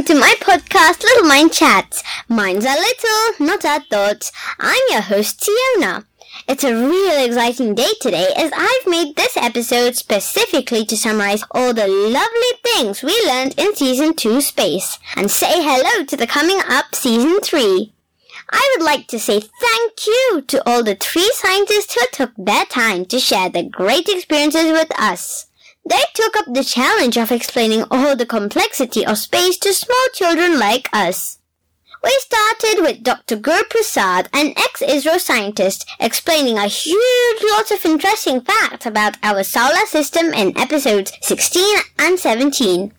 listening to my podcast, Little Mind Chats. Minds are little, not our thoughts. I'm your host, Siyona. It's a real exciting day today as I've made this episode specifically to summarize all the lovely things we learned in Season 2 Space and say hello to the coming up Season 3. I would like to say thank you to all the three scientists who took their time to share their great experiences with us. They took up the challenge of explaining all the complexity of space to small children like us. We started with Dr. Guru Prasad, an ex-ISRO scientist, explaining a huge lot of interesting facts about our solar system in episodes 16 and 17.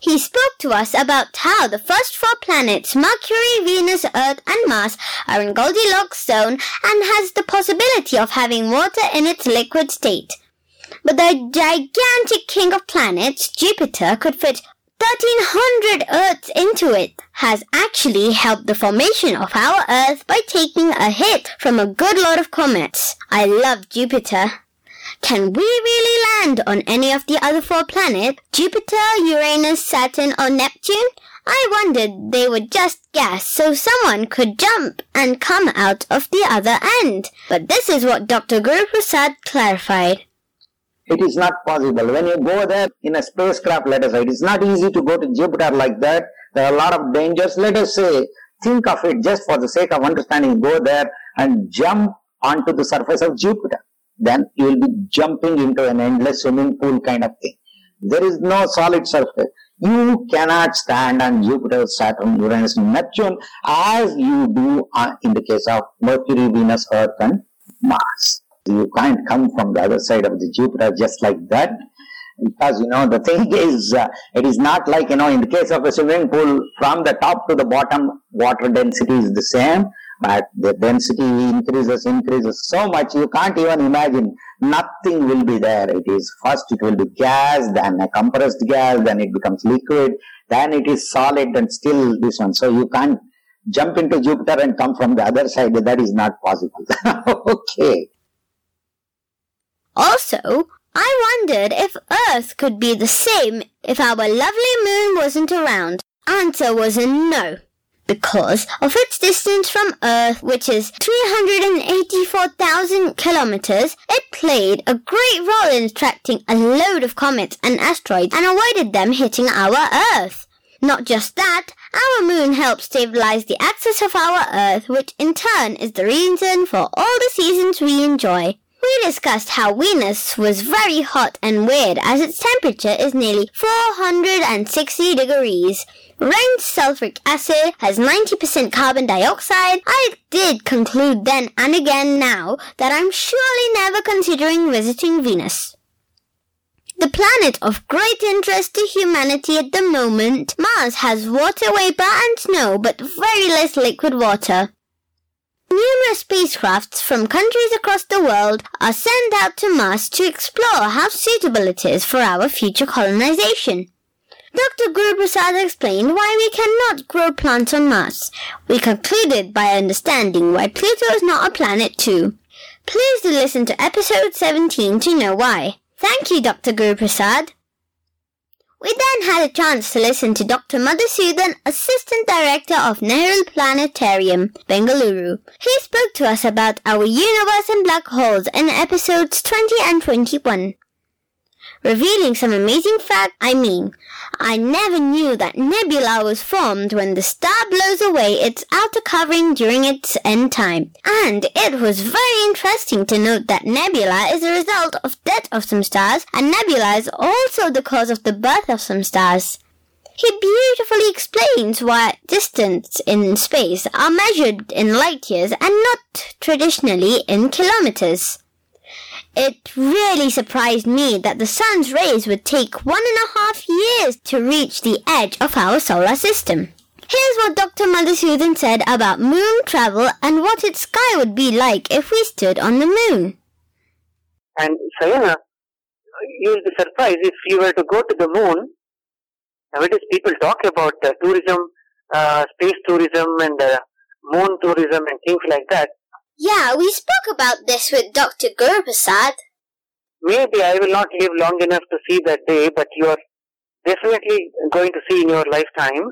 He spoke to us about how the first four planets, Mercury, Venus, Earth, and Mars, are in Goldilocks zone and has the possibility of having water in its liquid state. But the gigantic king of planets, Jupiter, could fit 1300 Earths into it, has actually helped the formation of our Earth by taking a hit from a good lot of comets. I love Jupiter. Can we really land on any of the other four planets? Jupiter, Uranus, Saturn, or Neptune? I wondered they would just gas so someone could jump and come out of the other end. But this is what Dr. Guru Prasad clarified. It is not possible. When you go there in a spacecraft, let us say, it is not easy to go to Jupiter like that. There are a lot of dangers. Let us say, think of it just for the sake of understanding. Go there and jump onto the surface of Jupiter then you will be jumping into an endless swimming pool kind of thing. There is no solid surface. You cannot stand on Jupiter, Saturn, Uranus, Neptune as you do uh, in the case of Mercury, Venus, Earth, and Mars. You can't come from the other side of the Jupiter just like that because you know the thing is uh, it is not like you know in the case of a swimming pool from the top to the bottom water density is the same but the density increases, increases so much you can't even imagine. Nothing will be there. It is first it will be gas, then a compressed gas, then it becomes liquid, then it is solid and still this one. So you can't jump into Jupiter and come from the other side. That is not possible. okay. Also, I wondered if Earth could be the same if our lovely moon wasn't around. Answer was a no because of its distance from Earth, which is 384,000 kilometers, it played a great role in attracting a load of comets and asteroids and avoided them hitting our Earth. Not just that, our moon helps stabilize the axis of our Earth, which in turn is the reason for all the seasons we enjoy. We discussed how Venus was very hot and weird as its temperature is nearly 460 degrees. Rain's sulfuric acid has 90% carbon dioxide. I did conclude then and again now that I'm surely never considering visiting Venus. The planet of great interest to humanity at the moment, Mars has water vapor and snow but very less liquid water. Numerous spacecrafts from countries across the world are sent out to Mars to explore how suitable it is for our future colonization. Dr. Guru Prasad explained why we cannot grow plants on Mars. We concluded by understanding why Pluto is not a planet too. Please do listen to episode 17 to know why. Thank you, Dr. Guru Prasad. We then had a chance to listen to Dr. Madhusudan, Assistant Director of Nehru Planetarium, Bengaluru. He spoke to us about our universe and black holes in episodes 20 and 21 revealing some amazing fact. I mean, I never knew that nebula was formed when the star blows away its outer covering during its end time. And it was very interesting to note that nebula is a result of death of some stars, and nebula is also the cause of the birth of some stars. He beautifully explains why distance in space are measured in light years and not traditionally in kilometers. It really surprised me that the sun's rays would take one and a half years to reach the edge of our solar system. Here's what Dr. Madhusudan said about moon travel and what its sky would be like if we stood on the moon. And Siyona, you'll be surprised if you were to go to the moon. Nowadays, people talk about uh, tourism, uh, space tourism, and uh, moon tourism, and things like that. Yeah, we spoke about this with Dr. Guruprasad. Maybe I will not live long enough to see that day, but you are definitely going to see in your lifetime.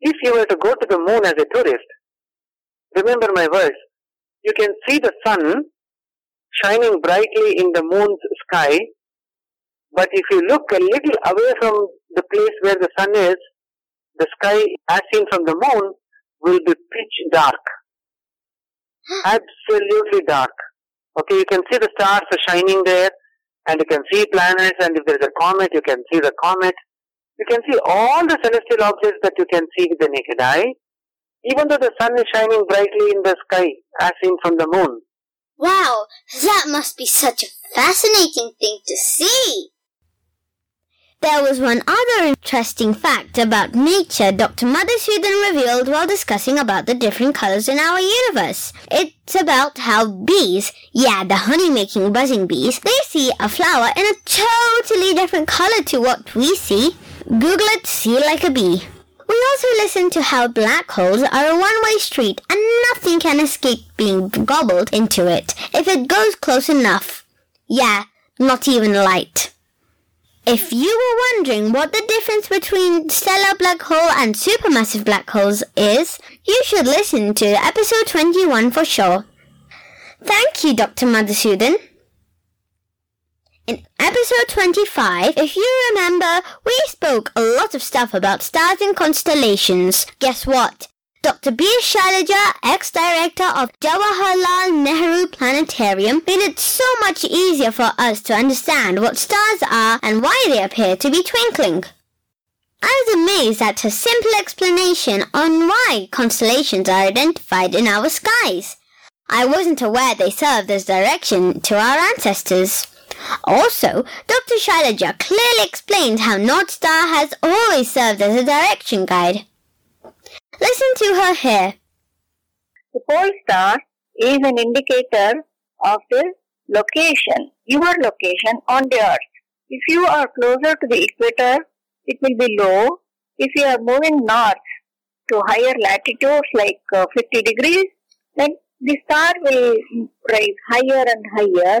if you were to go to the moon as a tourist, remember my words, you can see the sun shining brightly in the moon's sky, but if you look a little away from the place where the sun is, the sky as seen from the moon will be pitch dark. Absolutely dark. Okay, you can see the stars are shining there, and you can see planets, and if there is a comet, you can see the comet. You can see all the celestial objects that you can see with the naked eye, even though the sun is shining brightly in the sky, as seen from the moon. Wow, that must be such a fascinating thing to see. There was one other interesting fact about nature Dr. Madhusudan revealed while discussing about the different colors in our universe. It's about how bees, yeah, the honey-making buzzing bees, they see a flower in a totally different color to what we see. Google it, see like a bee. We also listened to how black holes are a one-way street and nothing can escape being gobbled into it if it goes close enough. Yeah, not even light. If you were wondering what the difference between stellar black hole and supermassive black holes is, you should listen to episode 21 for sure. Thank you, Dr. Madhusudan. In episode 25, if you remember, we spoke a lot of stuff about stars and constellations. Guess what? Dr. B. Ex-director of Jawaharlal Nehru Planetarium, made it so much easier for us to understand what stars are and why they appear to be twinkling. I was amazed at her simple explanation on why constellations are identified in our skies. I wasn't aware they served as direction to our ancestors. Also, Dr. Shailaja clearly explained how North Star has always served as a direction guide. Listen to her here. The pole star is an indicator of the location, your location on the earth. If you are closer to the equator, it will be low. If you are moving north to higher latitudes like uh, 50 degrees, then the star will rise higher and higher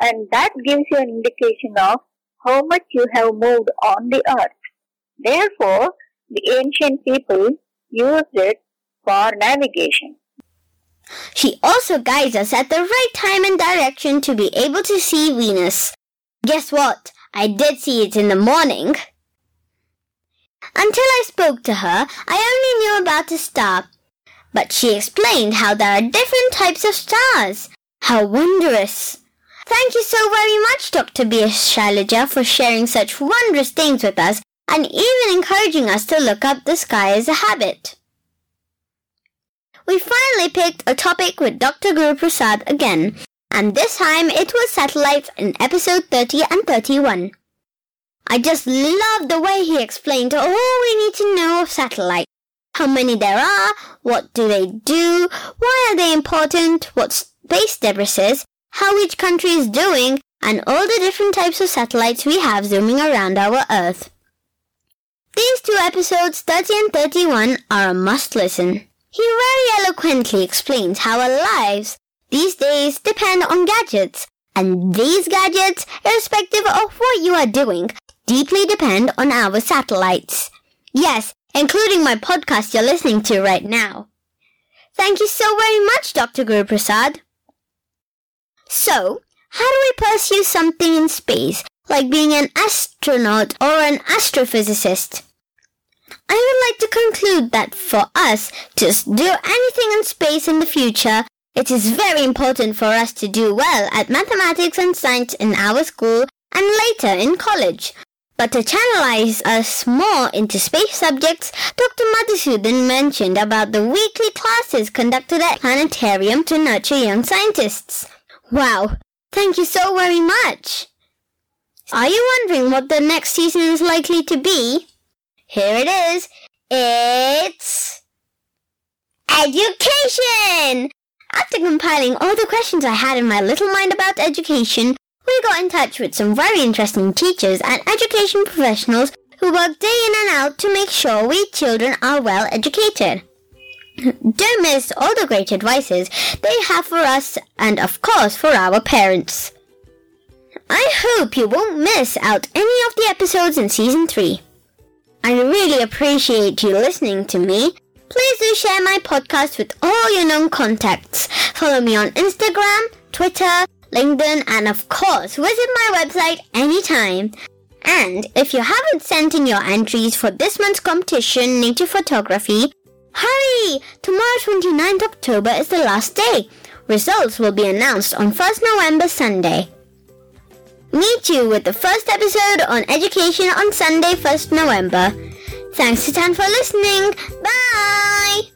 and that gives you an indication of how much you have moved on the earth. Therefore, the ancient people used it for navigation. She also guides us at the right time and direction to be able to see Venus. Guess what? I did see it in the morning. Until I spoke to her, I only knew about the star. But she explained how there are different types of stars. How wondrous! Thank you so very much, Dr. Shailaja, for sharing such wondrous things with us and even encouraging us to look up the sky as a habit. We finally picked a topic with Dr. Guru Prasad again, and this time it was satellites in episode 30 and 31. I just love the way he explained all we need to know of satellites. How many there are, what do they do, why are they important, what space debris is, how each country is doing, and all the different types of satellites we have zooming around our Earth. These two episodes, 30 and 31, are a must listen. He very eloquently explains how our lives these days depend on gadgets, and these gadgets, irrespective of what you are doing, deeply depend on our satellites. Yes, including my podcast you're listening to right now. Thank you so very much, Dr. Guru Prasad. So, how do we pursue something in space, like being an astronaut or an astrophysicist? I would like to conclude that for us to do anything in space in the future, it is very important for us to do well at mathematics and science in our school and later in college. But to channelize us more into space subjects, Dr. Madhusudan mentioned about the weekly classes conducted at planetarium to nurture young scientists. Wow, thank you so very much. Are you wondering what the next season is likely to be? Here it is. It's education! After compiling all the questions I had in my little mind about education, we got in touch with some very interesting teachers and education professionals who work day in and out to make sure we children are well educated. Don't miss all the great advices they have for us and of course for our parents. I hope you won't miss out any of the episodes in season 3. I really appreciate you listening to me. Please do share my podcast with all your known contacts. Follow me on Instagram, Twitter, LinkedIn, and of course, visit my website anytime. And if you haven't sent in your entries for this month's competition, Nature Photography, hurry! Tomorrow, 29th October, is the last day. Results will be announced on 1st November Sunday. Meet you with the first episode on education on Sunday, 1st November. Thanks to Tan for listening. Bye!